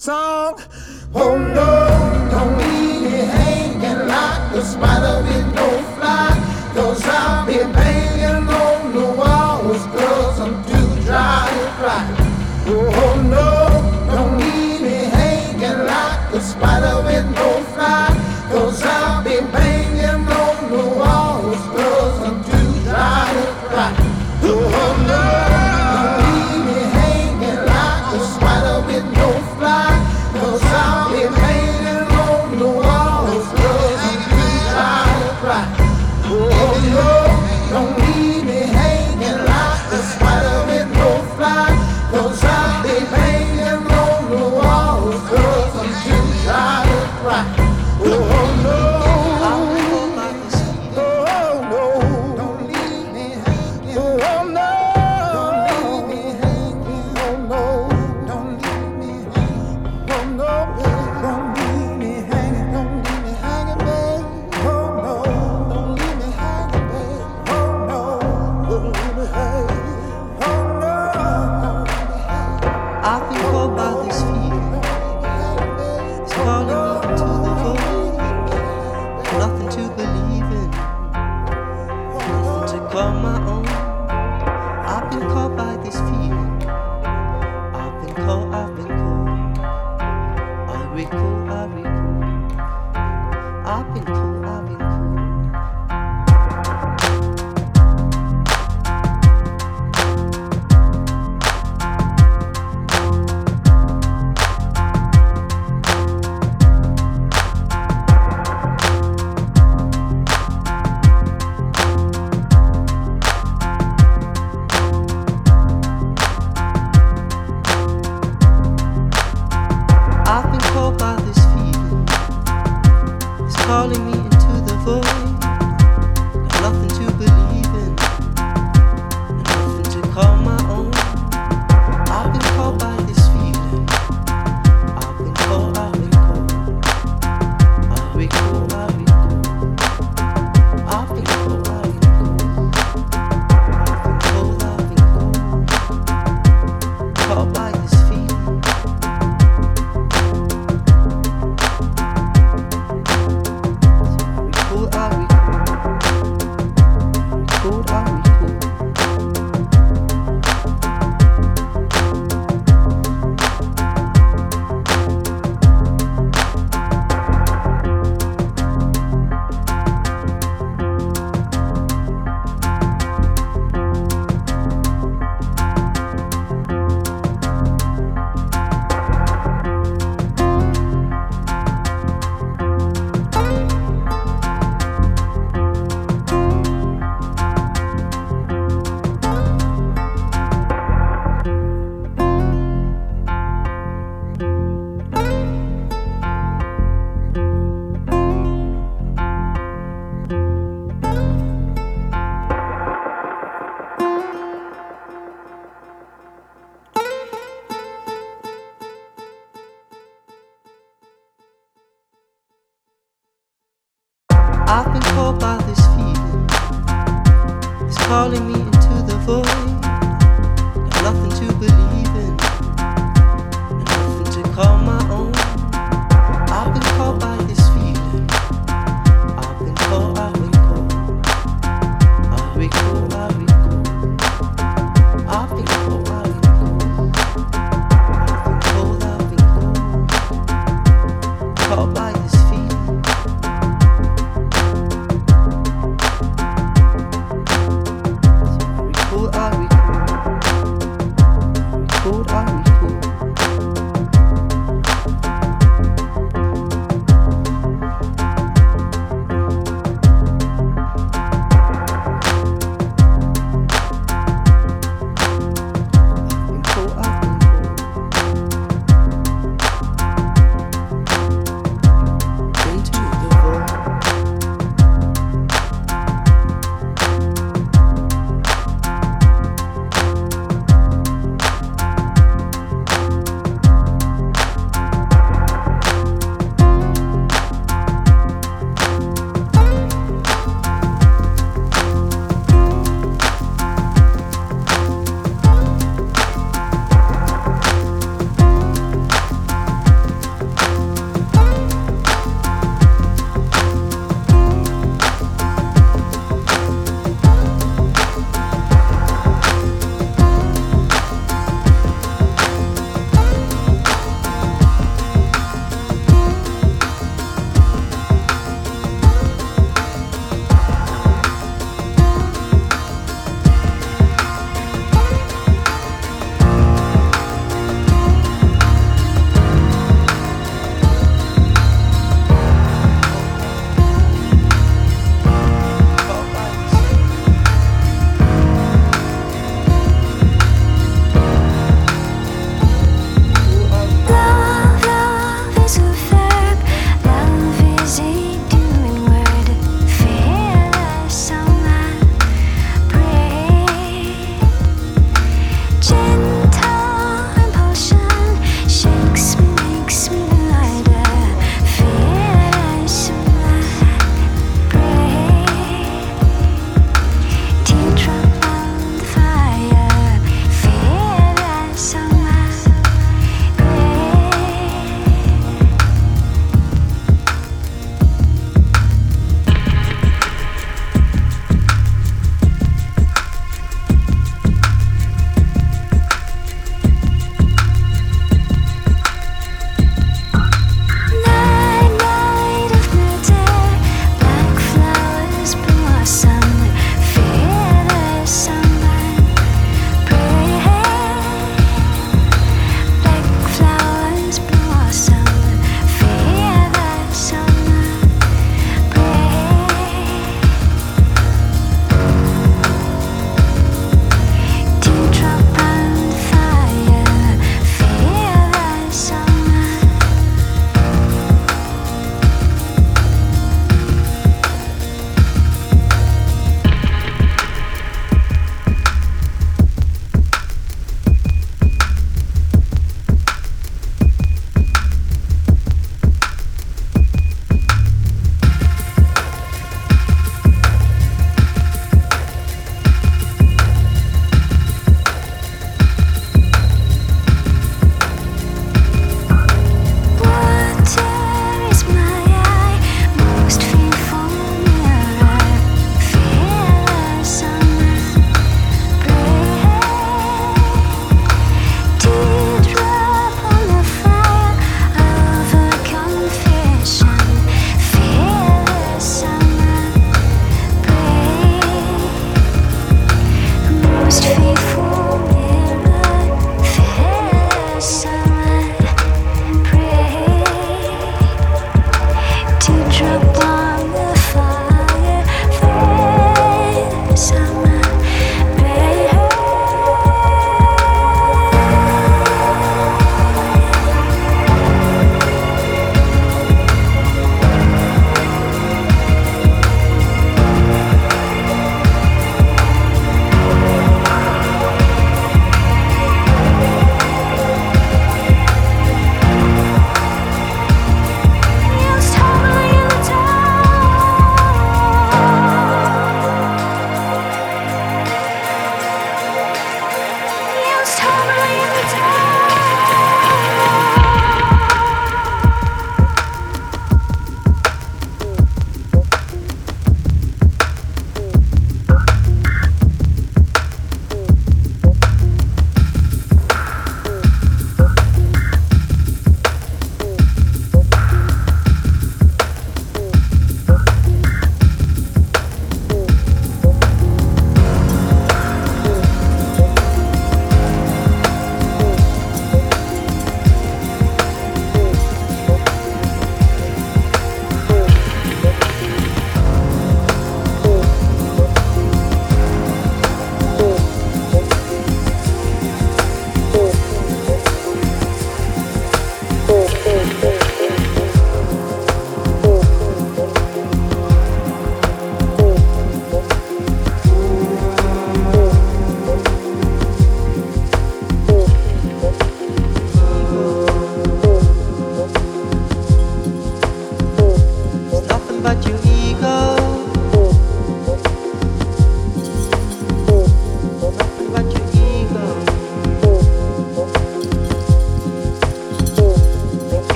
song. Oh no, don't leave me hanging like a spider with no fly, cause I'll be back.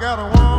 Got